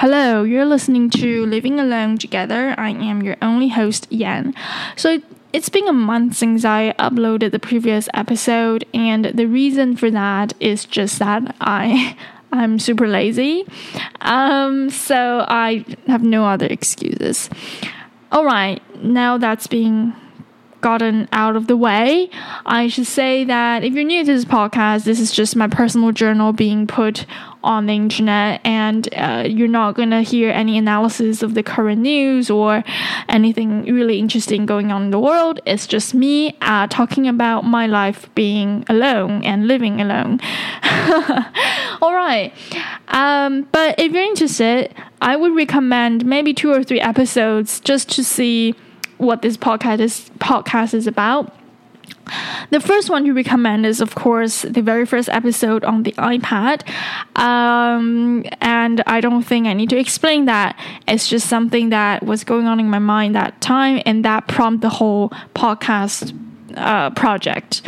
Hello, you're listening to Living Alone Together. I am your only host, Yan. So, it's been a month since I uploaded the previous episode, and the reason for that is just that I I'm super lazy. Um, so I have no other excuses. All right, now that's being gotten out of the way, I should say that if you're new to this podcast, this is just my personal journal being put on the internet, and uh, you're not gonna hear any analysis of the current news or anything really interesting going on in the world. It's just me uh, talking about my life being alone and living alone. All right, um, but if you're interested, I would recommend maybe two or three episodes just to see what this podcast is podcast is about. The first one to recommend is, of course, the very first episode on the iPad. Um, and I don't think I need to explain that. It's just something that was going on in my mind that time, and that prompted the whole podcast uh, project.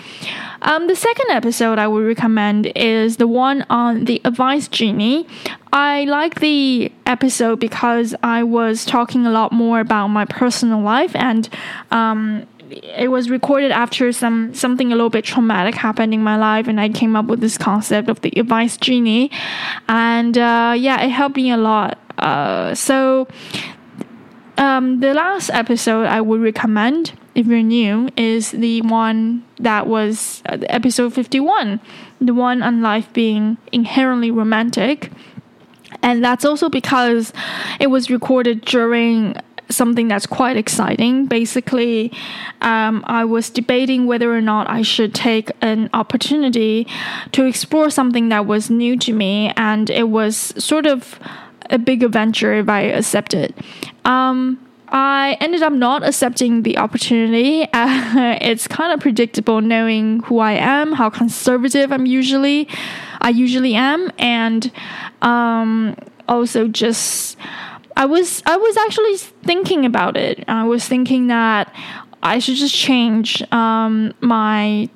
Um, the second episode I would recommend is the one on the advice genie. I like the episode because I was talking a lot more about my personal life and um, it was recorded after some something a little bit traumatic happened in my life and i came up with this concept of the advice genie and uh, yeah it helped me a lot uh, so um, the last episode i would recommend if you're new, is the one that was uh, episode 51, the one on life being inherently romantic. And that's also because it was recorded during something that's quite exciting. Basically, um, I was debating whether or not I should take an opportunity to explore something that was new to me, and it was sort of a big adventure if I accepted. Um, I ended up not accepting the opportunity. Uh, it's kind of predictable knowing who I am, how conservative I'm usually, I usually am, and um, also just I was I was actually thinking about it. I was thinking that I should just change um, my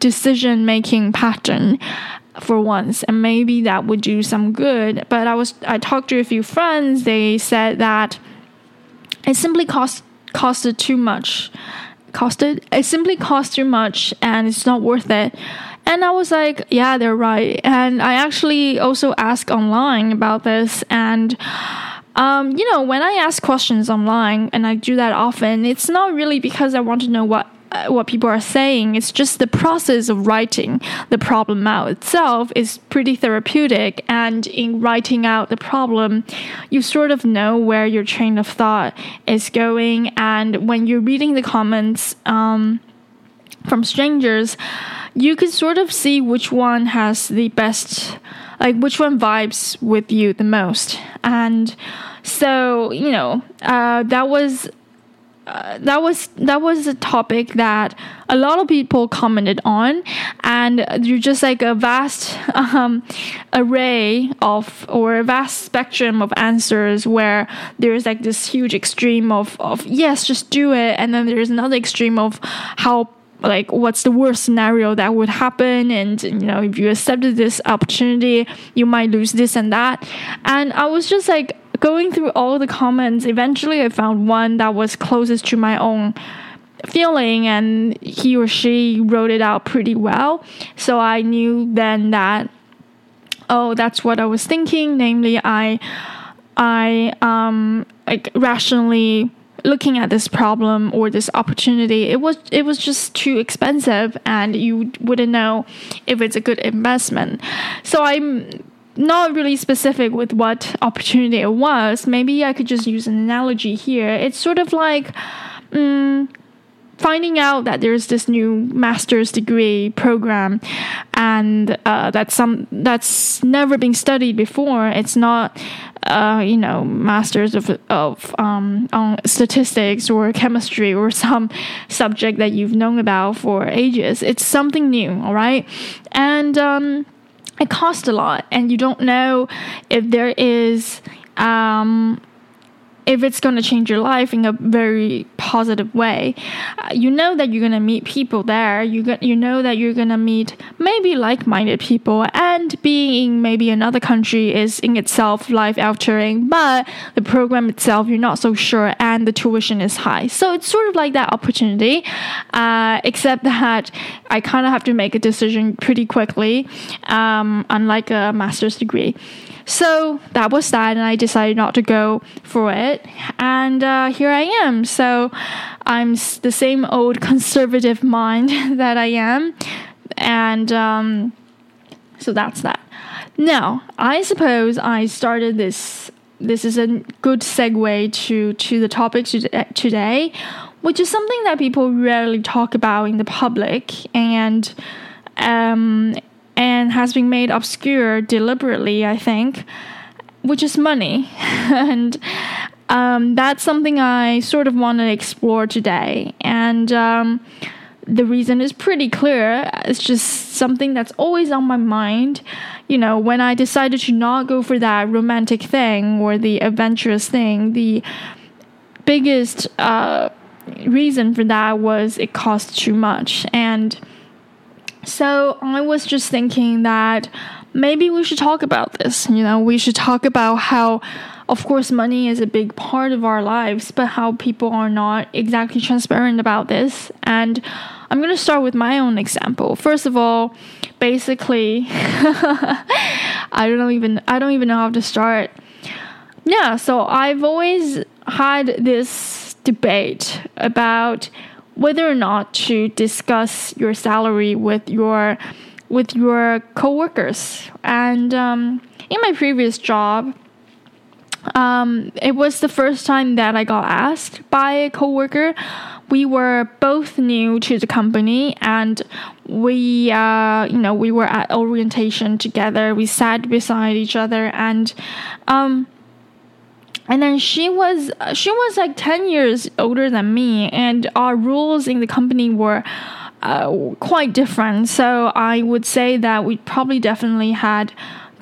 decision making pattern for once and maybe that would do some good. But i was i talked to a few friends. They said that it simply cost costed too much. Costed it simply cost too much and it's not worth it. And i was like yeah they're right. And i actually also asked online about this and um, you know when i ask questions online and i do that often it's not really because i want to know what uh, what people are saying. It's just the process of writing the problem out itself is pretty therapeutic. And in writing out the problem, you sort of know where your train of thought is going. And when you're reading the comments um, from strangers, you can sort of see which one has the best, like which one vibes with you the most. And so, you know, uh, that was uh, that was that was a topic that a lot of people commented on, and you're just like a vast um, array of or a vast spectrum of answers where there's like this huge extreme of of yes, just do it, and then there's another extreme of how like what's the worst scenario that would happen? And you know if you accepted this opportunity you might lose this and that. And i was just like going through all the comments, eventually I found one that was closest to my own feeling and he or she wrote it out pretty well. So I knew then that oh that's what I was thinking, namely I I um like rationally looking at this problem or this opportunity it was it was just too expensive and you wouldn't know if it's a good investment so i'm not really specific with what opportunity it was. Maybe I could just use an analogy here. It's sort of like um, finding out that there's this new master's degree program, and uh, that's some that's never been studied before. It's not. Uh, you know, masters of of um, on statistics or chemistry or some subject that you've known about for ages. It's something new, all right, and um, it costs a lot and you don't know if there is um, if it's going to change your life in a very positive way. Uh, you know that you're gonna meet people there. You got, you know that you're gonna meet maybe like-minded people, and being in maybe another country is in itself life altering. But the program itself, you're not so sure, and the tuition is high. So it's sort of like that opportunity, uh, except that I kind of have to make a decision pretty quickly, um, unlike a master's degree. So that was that, and I decided not to go for it. And uh, here I am. So I'm the same old conservative mind that I am. And um, so that's that. Now, I suppose I started this. This is a good segue to, to the topic today, which is something that people rarely talk about in the public. And um, and has been made obscure deliberately, I think, which is money. and um, that's something I sort of want to explore today. And um, the reason is pretty clear. It's just something that's always on my mind. You know, when I decided to not go for that romantic thing or the adventurous thing, the biggest uh, reason for that was it cost too much. And so I was just thinking that maybe we should talk about this. You know, we should talk about how, of course, money is a big part of our lives, but how people are not exactly transparent about this. And I'm going to start with my own example. First of all, basically, I don't even I don't even know how to start. Yeah, so I've always had this debate about whether or not to discuss your salary with your with your coworkers. And um, in my previous job, um, it was the first time that I got asked by a coworker. We were both new to the company, and we, uh, you know, we were at orientation together. We sat beside each other, and um, and then she was she was like 10 years older than me and our rules in the company were uh, quite different so i would say that we probably definitely had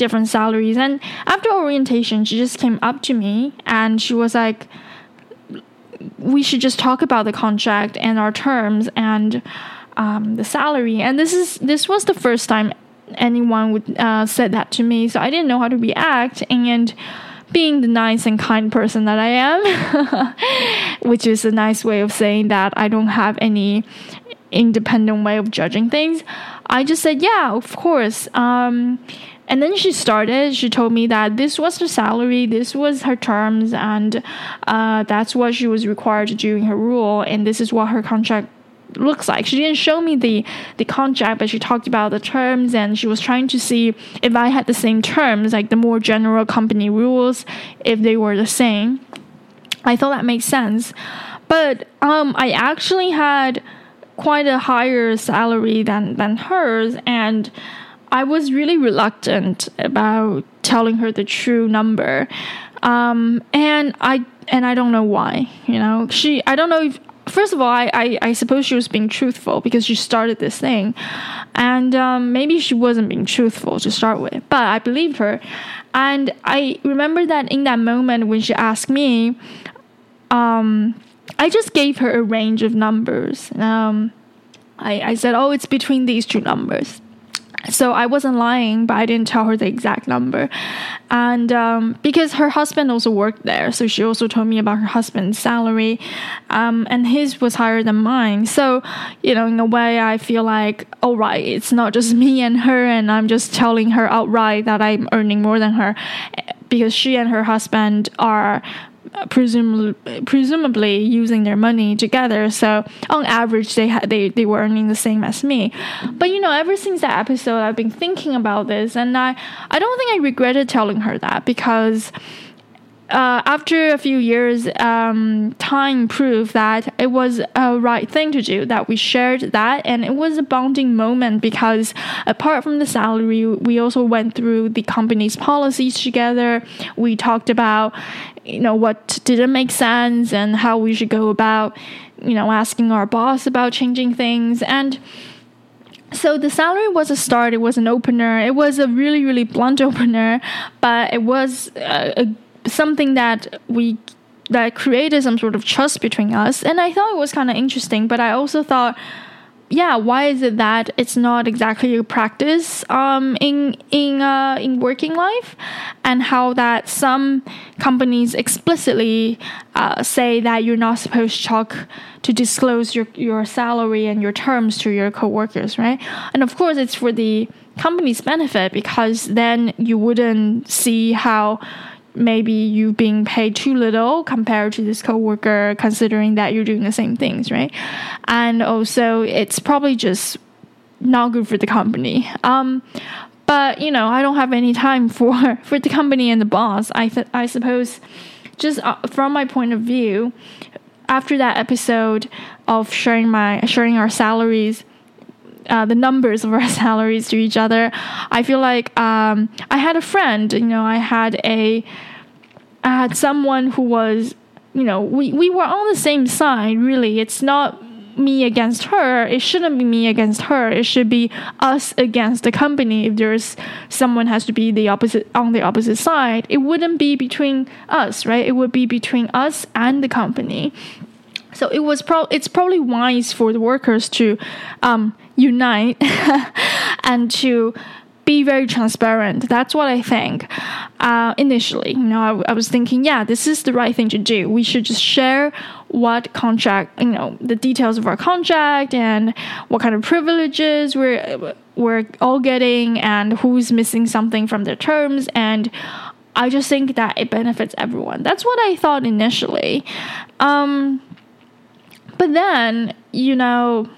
different salaries and after orientation she just came up to me and she was like we should just talk about the contract and our terms and um, the salary and this is this was the first time anyone would uh, said that to me so i didn't know how to react and being the nice and kind person that I am, which is a nice way of saying that I don't have any independent way of judging things. I just said, yeah, of course. Um, and then she started. She told me that this was her salary, this was her terms, and uh, that's what she was required to do in her rule, and this is what her contract looks like. She didn't show me the the contract, but she talked about the terms and she was trying to see if I had the same terms, like the more general company rules, if they were the same. I thought that makes sense. But um, I actually had quite a higher salary than than hers and I was really reluctant about telling her the true number. Um, and I and I don't know why. You know, she I don't know if first of all, I, I, I, suppose she was being truthful because she started this thing. And um, maybe she wasn't being truthful to start with, but I believed her. And I remember that in that moment when she asked me, um, I just gave her a range of numbers. Um, I, I said, oh, it's between these two numbers so I wasn't lying, but I didn't tell her the exact number. And um, because her husband also worked there, so she also told me about her husband's salary, um, and his was higher than mine. So, you know, in a way, I feel like, all right, it's not just me and her, and I'm just telling her outright that I'm earning more than her because she and her husband are Uh, presumably presumably using their money together. So on average, they had they they were earning the same as me. But you know, ever since that episode, I've been thinking about this, and I I don't think I regretted telling her that because uh, after a few years, um, time proved that it was a right thing to do, that we shared that, and it was a bonding moment because apart from the salary, we also went through the company's policies together. We talked about, you know, what didn't make sense and how we should go about, you know, asking our boss about changing things. And so the salary was a start, it was an opener, it was a really, really blunt opener, but it was a, a something that we that created some sort of trust between us and i thought it was kind of interesting but i also thought yeah, why is it that it's not exactly a practice um, in in uh, in working life, and how that some companies explicitly uh, say that you're not supposed to talk to disclose your your salary and your terms to your coworkers, right? And of course, it's for the company's benefit because then you wouldn't see how maybe you being paid too little compared to this coworker considering that you're doing the same things right? And also it's probably just not good for the company. Um, but you know i don't have any time for for the company and the boss. I th- i suppose just uh, from my point of view after that episode of sharing my sharing our salaries uh, the numbers of our salaries to each other. I feel like um, I had a friend, you know, I had a, I had someone who was, you know, we, we were on the same side, really. It's not me against her. It shouldn't be me against her. It should be us against the company. If there's someone has to be the opposite on the opposite side, it wouldn't be between us, right? It would be between us and the company. So it was pro- it's probably wise for the workers to um, unite and to be very transparent. That's what I think. Uh, initially, you know, I, I, was thinking, yeah, this is the right thing to do. We should just share what contract, you know, the details of our contract and what kind of privileges we're we're all getting and who's missing something from their terms and. I just think that it benefits everyone. That's what I thought initially. Um, but then, you know,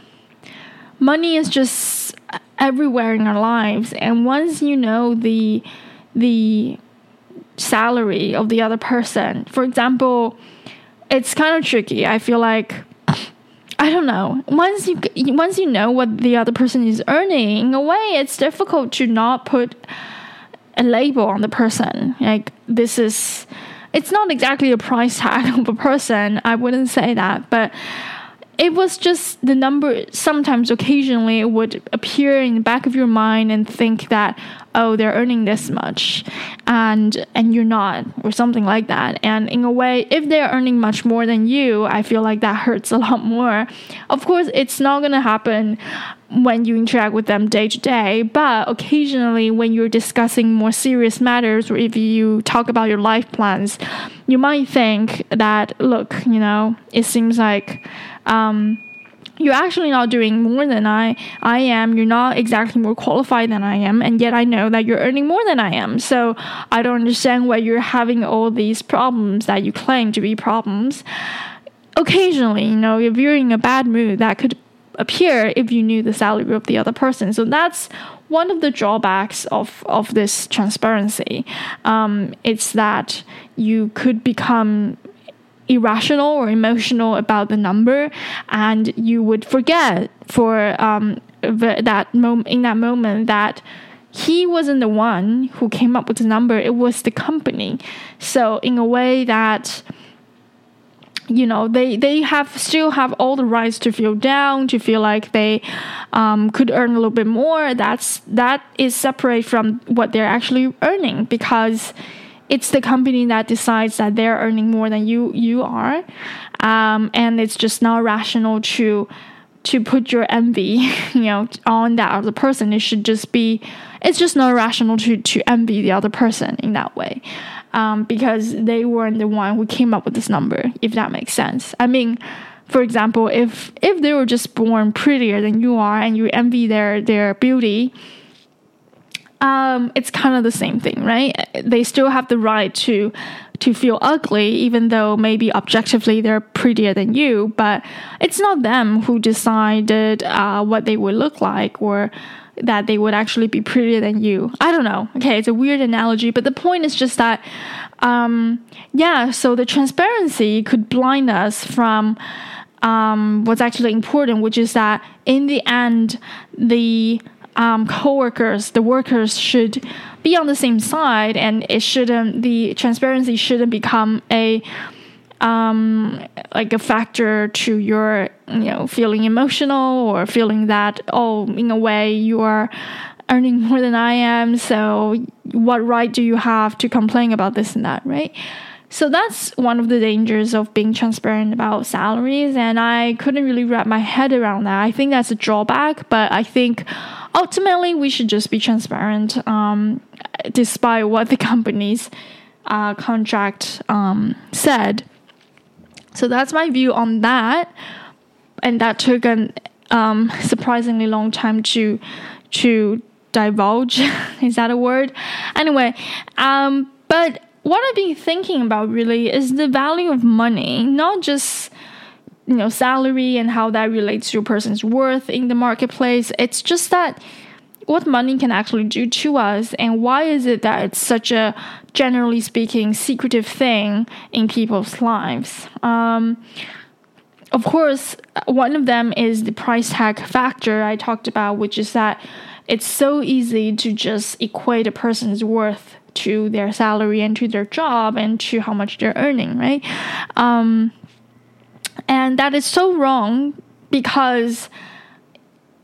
money is just everywhere in our lives. And once you know the the salary of the other person for example it's kind of tricky. I feel like i don't know. Once you once you know what the other person is earning in a way it's difficult to not put a label on the person. Like this is it's not exactly a price tag of a person i wouldn't say that but it was just the number sometimes occasionally it would appear in the back of your mind and think that oh they're earning this much and and you're not or something like that. And in a way if they're earning much more than you i feel like that hurts a lot more. Of course it's not going to happen when you interact with them day to day but occasionally when you're discussing more serious matters or if you talk about your life plans you might think that look you know it seems like um, you're actually not doing more than I I am. You're not exactly more qualified than I am, and yet I know that you're earning more than I am. So I don't understand why you're having all these problems that you claim to be problems. Occasionally, you know, if you're in a bad mood, that could appear if you knew the salary of the other person. So that's one of the drawbacks of of this transparency. Um, it's that you could become irrational or emotional about the number, and you would forget for um, that moment in that moment that he wasn't the one who came up with the number; it was the company. So in a way that you know they they have still have all the rights to feel down to feel like they um, could earn a little bit more that's that is separate from what they're actually earning because it's the company that decides that they're earning more than you you are, um, and it's just not rational to to put your envy, you know, on that other person. It should just be, it's just not rational to to envy the other person in that way, um, because they weren't the one who came up with this number. If that makes sense. I mean, for example, if if they were just born prettier than you are and you envy their their beauty um, it's kind of the same thing, right? They still have the right to to feel ugly, even though maybe objectively they're prettier than you. But it's not them who decided uh, what they would look like or that they would actually be prettier than you. I don't know. Okay, it's a weird analogy, but the point is just that, um, yeah. So the transparency could blind us from. Um, what's actually important, which is that in the end, the um, co-workers, the workers should be on the same side, and it shouldn't the transparency shouldn't become a um, like a factor to your you know feeling emotional or feeling that oh in a way you are earning more than I am, so what right do you have to complain about this and that, right? So that's one of the dangers of being transparent about salaries. And I couldn't really wrap my head around that. I think that's a drawback, but I think ultimately we should just be transparent, um, despite what the company's uh, contract um, said. So that's my view on that. And that took an um, surprisingly long time to to divulge. Is that a word? Anyway, um, but what I've been thinking about really is the value of money, not just you know salary and how that relates to a person's worth in the marketplace. It's just that what money can actually do to us and why is it that it's such a generally speaking secretive thing in people's lives um, of course one of them is the price tag factor i talked about which is that it's so easy to just equate a person's worth to their salary and to their job and to how much they're earning, right? Um, and that is so wrong because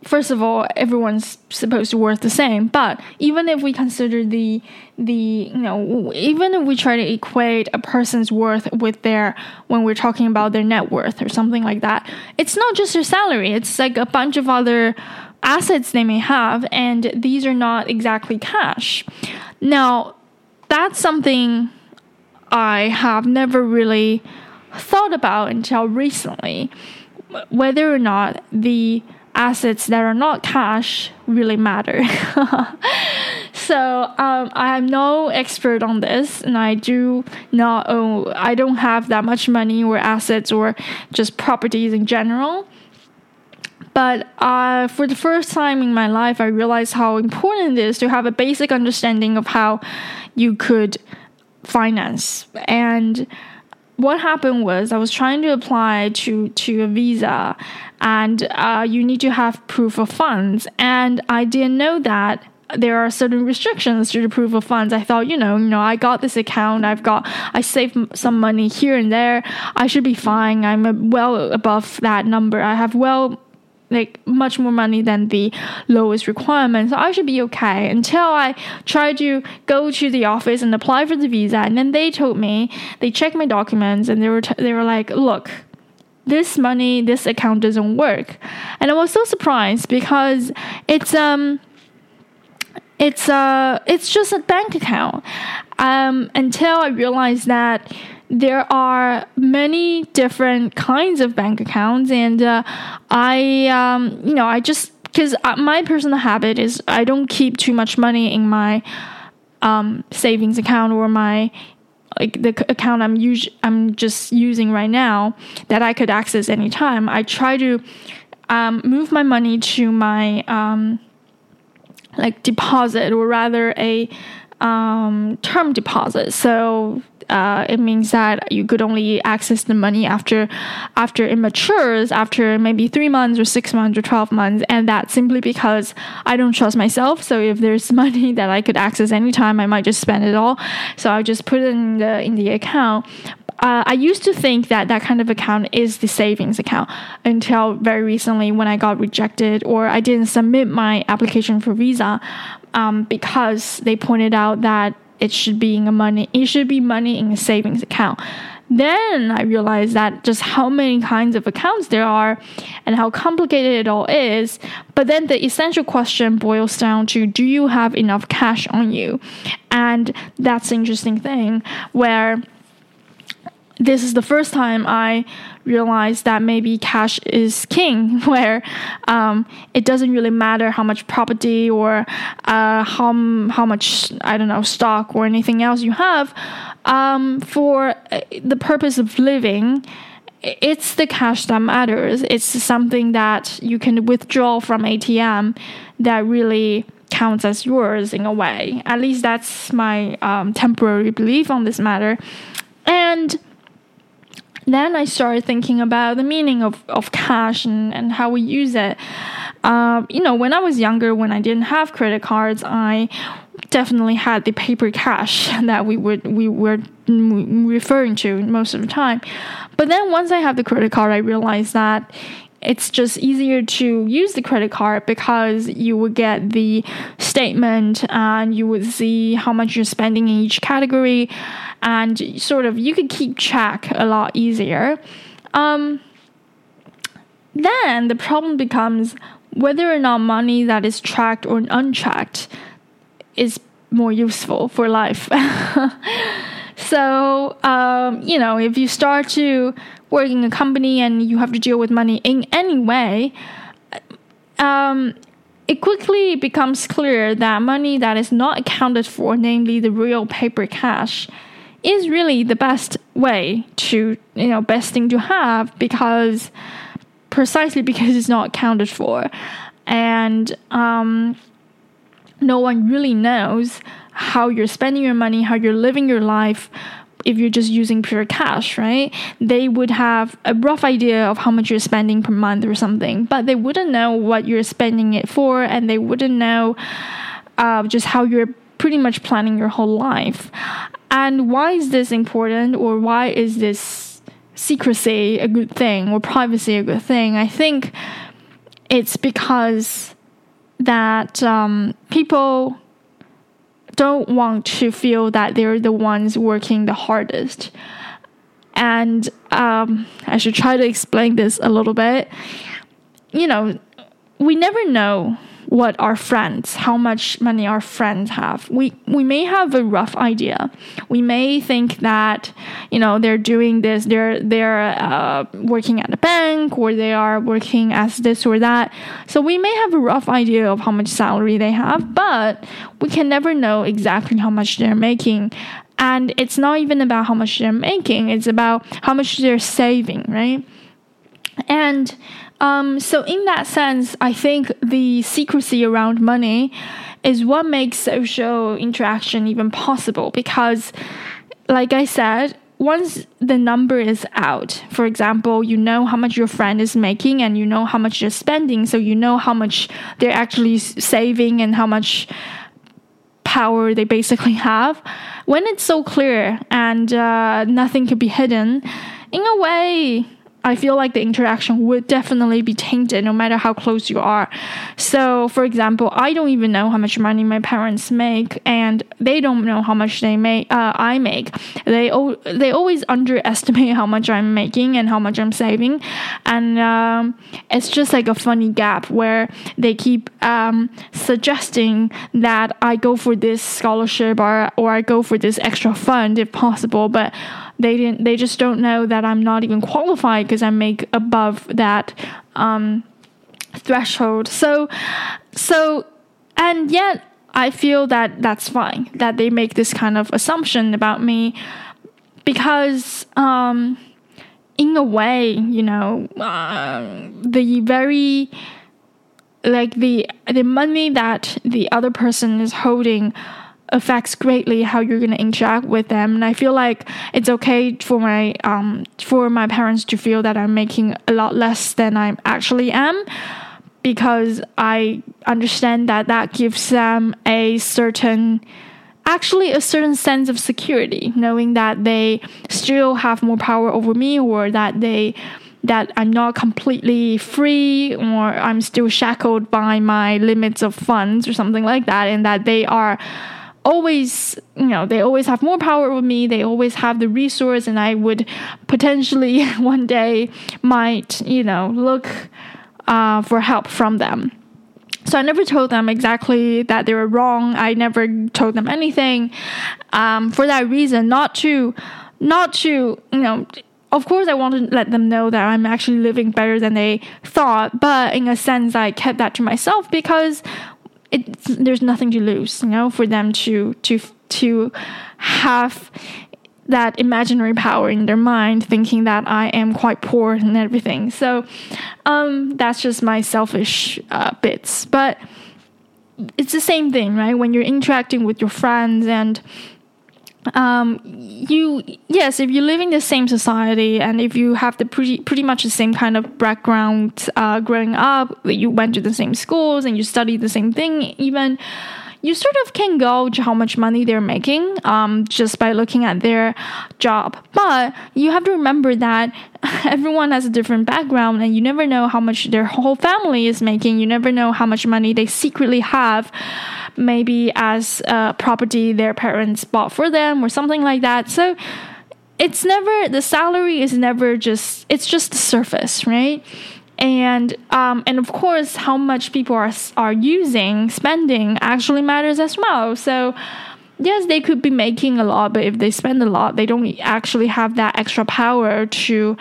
first of all everyone's supposed to worth the same. But even if we consider the the you know even if we try to equate a person's worth with their when we're talking about their net worth or something like that it's not just their salary. It's like a bunch of other assets they may have and these are not exactly cash. Now that's something I have never really thought about until recently whether or not the assets that are not cash really matter. so um, I'm no expert on this, and I do not own. I don't have that much money or assets or just properties in general. But uh, for the first time in my life, I realized how important it is to have a basic understanding of how you could finance. And what happened was I was trying to apply to to a visa, and uh, you need to have proof of funds, and I didn't know that there are certain restrictions to the proof of funds. I thought, you know, you know, I got this account, I've got, I saved some money here and there. I should be fine. I'm well above that number. I have well like much more money than the lowest requirement. So I should be okay until I tried to go to the office and apply for the visa. And then they told me, they checked my documents and they were, t- they were like, look, this money, this account doesn't work. And I was so surprised because it's, um, it's, uh, it's just a bank account. Um, until I realized that there are many different kinds of bank accounts, and uh, I, um, you know, I just because uh, my personal habit is I don't keep too much money in my um, savings account or my like the account I'm us- I'm just using right now that I could access anytime. I try to um, move my money to my um, like deposit or rather a um, term deposit. So uh, it means that you could only access the money after after it matures, after maybe three months or six months or twelve months, and that's simply because I don't trust myself. So if there's money that I could access anytime, I might just spend it all. So I just put it in the in the account. Uh, I used to think that that kind of account is the savings account until very recently when I got rejected or I didn't submit my application for visa um, because they pointed out that it should be in a money it should be money in a savings account then I realized that just how many kinds of accounts there are and how complicated it all is. But then the essential question boils down to do you have enough cash on you? And that's the interesting thing where this is the first time I realized that maybe cash is king, where um, it doesn't really matter how much property or uh, how how much I don't know stock or anything else you have. Um, for uh, the purpose of living, it's the cash that matters. It's something that you can withdraw from ATM that really counts as yours in a way. At least that's my um, temporary belief on this matter. And then I started thinking about the meaning of, of cash and, and how we use it. Uh, you know, when I was younger, when I didn't have credit cards, I definitely had the paper cash that we would we were referring to most of the time. But then once I have the credit card, I realized that it's just easier to use the credit card because you would get the statement and you would see how much you're spending in each category. And sort of you could keep track a lot easier. Um, then the problem becomes whether or not money that is tracked or untracked is more useful for life. So um, you know if you start to work in a company and you have to deal with money in any way, um, it quickly becomes clear that money that is not accounted for, namely the real paper cash, is really the best way to, you know, best thing to have because precisely because it's not accounted for. And um, no one really knows how you're spending your money, how you're living your life, if you're just using pure cash, right? They would have a rough idea of how much you're spending per month or something, but they wouldn't know what you're spending it for, and they wouldn't know uh, just how you're pretty much planning your whole life. And why is this important, or why is this secrecy a good thing, or privacy a good thing? I think it's because that um, people don't want to feel that they're the ones working the hardest. And um, I should try to explain this a little bit. You know, we never know what our friends, how much money our friends have. We we may have a rough idea. We may think that you know they're doing this, they're they're uh, working at a bank or they are working as this or that. So we may have a rough idea of how much salary they have, but we can never know exactly how much they're making. And it's not even about how much they're making; it's about how much they're saving, right? And um, so, in that sense, I think the secrecy around money is what makes social interaction even possible because, like I said, once the number is out, for example, you know how much your friend is making and you know how much you're spending, so you know how much they're actually saving and how much power they basically have. When it's so clear and uh, nothing can be hidden, in a way, I feel like the interaction would definitely be tainted no matter how close you are. So, for example, I don't even know how much money my parents make, and they don't know how much they make. Uh, I make. They o- they always underestimate how much I'm making and how much I'm saving, and um, it's just like a funny gap where they keep um, suggesting that I go for this scholarship or or I go for this extra fund if possible, but they didn't they just don't know that I'm not even qualified because I make above that um, threshold. So so and yet I feel that that's fine that they make this kind of assumption about me because um, in a way, you know, uh, the very like the the money that the other person is holding affects greatly how you're going to interact with them. And i feel like it's okay for my um for my parents to feel that i'm making a lot less than i actually am because i understand that that gives them a certain actually a certain sense of security knowing that they still have more power over me or that they that I'm not completely free or I'm still shackled by my limits of funds or something like that and that they are always, you know, they always have more power over me. They always have the resource, and I would potentially one day might, you know, look uh, for help from them. So I never told them exactly that they were wrong. I never told them anything um, for that reason, not to, not to, you know. Of course, I want to let them know that I'm actually living better than they thought, but in a sense, I kept that to myself because there's nothing to lose, you know, for them to to to have that imaginary power in their mind, thinking that I am quite poor and everything. So um, that's just my selfish uh, bits, but it's the same thing, right? When you're interacting with your friends and um, you yes, if you live in the same society and if you have the pretty pretty much the same kind of background uh, growing up, you went to the same schools and you studied the same thing, even you sort of can gauge how much money they're making um, just by looking at their job. But you have to remember that everyone has a different background, and you never know how much their whole family is making. You never know how much money they secretly have, maybe as a property their parents bought for them or something like that. So it's never the salary is never just it's just the surface, right? And um, and of course how much people are are using spending actually matters as well. So yes they could be making a lot but if they spend a lot they don't actually have that extra power to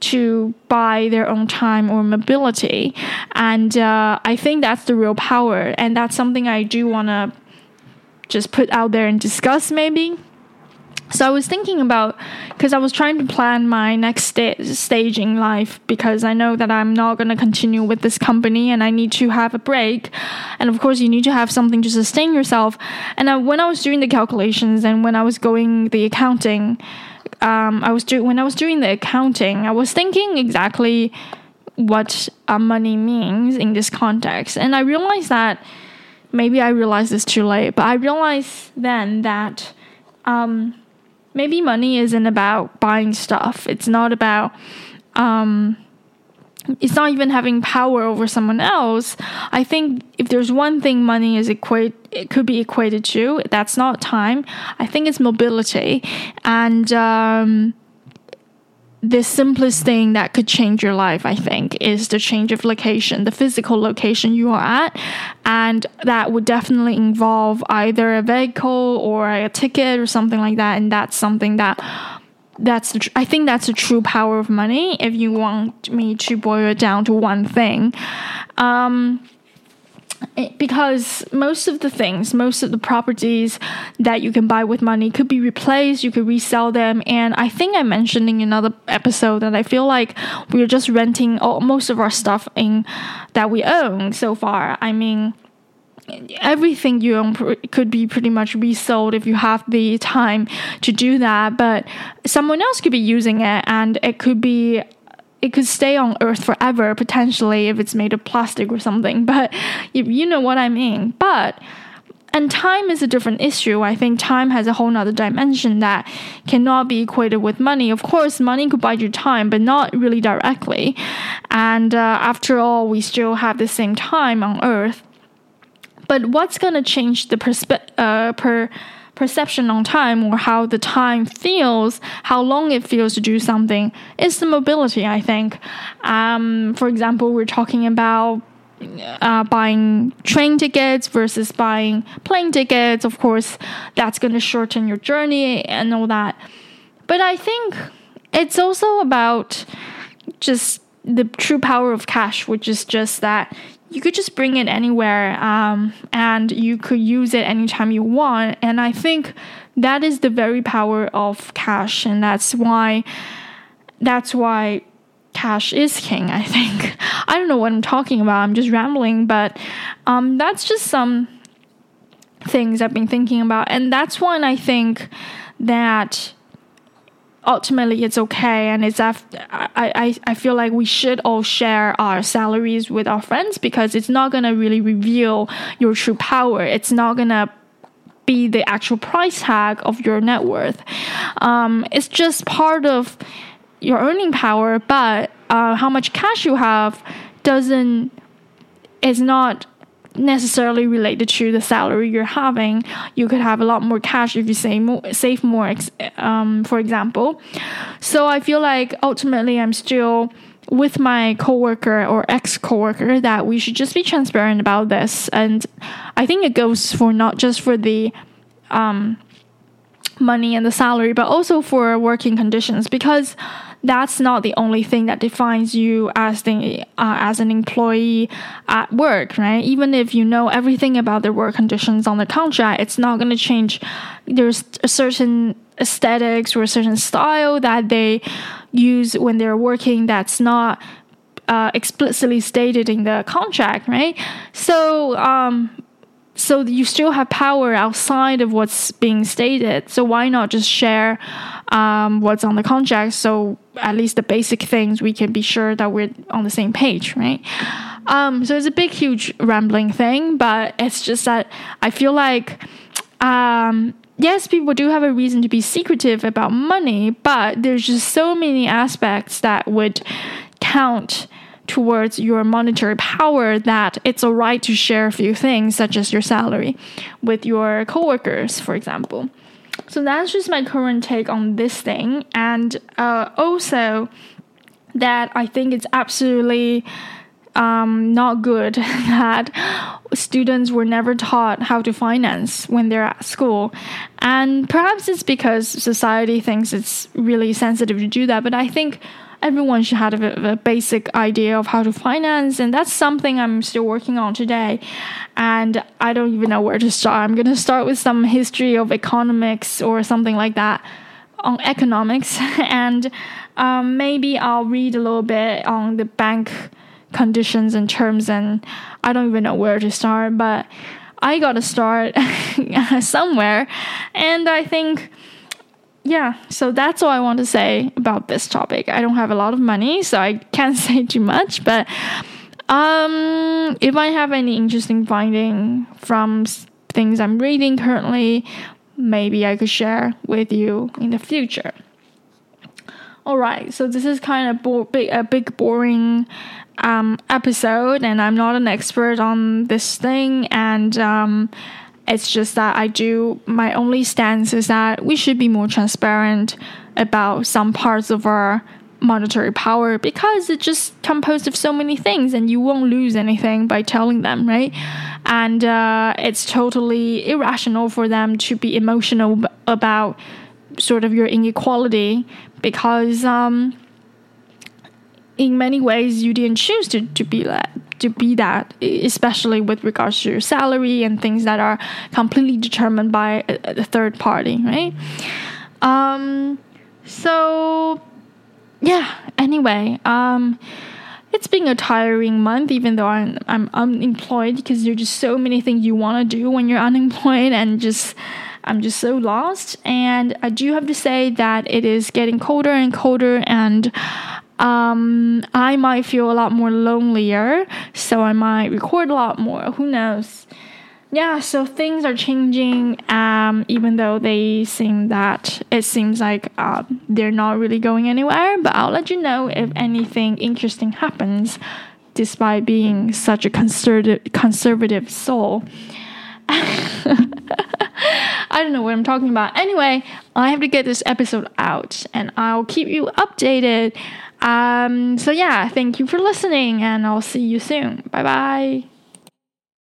to buy their own time or mobility. And uh, i think that's the real power. And that's something i do want to just put out there and discuss maybe so I was thinking about because I was trying to plan my next sta- stage in life because I know that I'm not going to continue with this company and I need to have a break. And of course, you need to have something to sustain yourself. And I, when I was doing the calculations and when I was going the accounting, um, I was doing when I was doing the accounting, I was thinking exactly what uh, money means in this context, and I realized that maybe I realized this too late, but I realized then that. Um, maybe money isn't about buying stuff. It's not about um, it's not even having power over someone else. I think if there's one thing money is equate it could be equated to, that's not time. I think it's mobility and um, the simplest thing that could change your life, I think, is the change of location, the physical location you are at. And that would definitely involve either a vehicle or a ticket or something like that. And that's something that that's I think that's the true power of money. If you want me to boil it down to one thing, um, Eh, because most of the things, most of the properties that you can buy with money could be replaced, you could resell them. And I think I mentioned in another episode that I feel like we're just renting all, most of our stuff in that we own so far. I mean, everything you own could be pretty much resold if you have the time to do that but someone else could be using it and it could be it could stay on Earth forever potentially if it's made of plastic or something. But you, know what I mean. But and time is a different issue. I think time has a whole nother dimension that cannot be equated with money. Of course, money could buy you time, but not really directly. And uh, after all, we still have the same time on Earth. But what's going to change the perspe- uh, per perception on time or how the time feels, how long it feels to do something, is the mobility, I think. Um, for example, we're talking about uh, buying train tickets versus buying plane tickets. Of course, that's going to shorten your journey and all that. But I think it's also about just the true power of cash, which is just that you could just bring it anywhere um, and you could use it anytime you want. And I think that is the very power of cash, and that's why that's why cash is king. I think I don't know what I'm talking about. I'm just rambling, but um, that's just some things I've been thinking about, and that's when I think that ultimately it's okay. And it's I, I, I feel like we should all share our salaries with our friends because it's not gonna really reveal your true power. It's not gonna be the actual price tag of your net worth. Um, it's just part of your earning power but uh, how much cash you have doesn't is not necessarily related to the salary you're having. You could have a lot more cash if you save more, save more um, for example. So I feel like ultimately I'm still with my coworker or ex coworker that we should just be transparent about this. And I think it goes for not just for the um, money and the salary, but also for working conditions because that's not the only thing that defines you as the uh, as an employee at work, right? Even if you know everything about the work conditions on the contract, it's not going to change. There's a certain aesthetics or a certain style that they use when they're working that's not uh, explicitly stated in the contract, right? So um, so you still have power outside of what's being stated. So why not just share um, what's on the contract? So at least the basic things we can be sure that we're on the same page, right? Um, so it's a big, huge rambling thing, but it's just that I feel like, um, yes, people do have a reason to be secretive about money, but there's just so many aspects that would count towards your monetary power that it's all right to share a few things, such as your salary, with your coworkers, for example. So that's just my current take on this thing, and uh, also that I think it's absolutely um, not good that students were never taught how to finance when they're at school. And perhaps it's because society thinks it's really sensitive to do that, but I think everyone should have a, a, basic idea of how to finance and that's something i'm still working on today. And i don't even know where to start. I'm going to start with some history of economics or something like that on economics. And um, maybe i'll read a little bit on the bank conditions and terms and i don't even know where to start but i gotta start somewhere. And i think yeah, so that's all I want to say about this topic. I don't have a lot of money, so I can't say too much, but um, if I have any interesting finding from things I'm reading currently, maybe I could share with you in the future. All right, so this is kind of bo- big, a big boring um, episode, and I'm not an expert on this thing, and um, it's just that I do, my only stance is that we should be more transparent about some parts of our monetary power because it's just composed of so many things and you won't lose anything by telling them, right? And uh, it's totally irrational for them to be emotional about sort of your inequality because um, in many ways you didn't choose to, to be that to be that, especially with regards to your salary and things that are completely determined by a, third party, right? Um, so yeah. Anyway, um, it's been a tiring month, even though I'm I'm unemployed because there's just so many things you want to do when you're unemployed, and just I'm just so lost. And I do have to say that it is getting colder and colder, and um, I might feel a lot more lonelier, so I might record a lot more. Who knows? Yeah, so things are changing, um, even though they seem that it seems like uh, they're not really going anywhere. But I'll let you know if anything interesting happens, despite being such a conservative conservative soul. I don't know what I'm talking about. Anyway, I have to get this episode out, and I'll keep you updated. Um, so, yeah, thank you for listening, and I'll see you soon. Bye bye.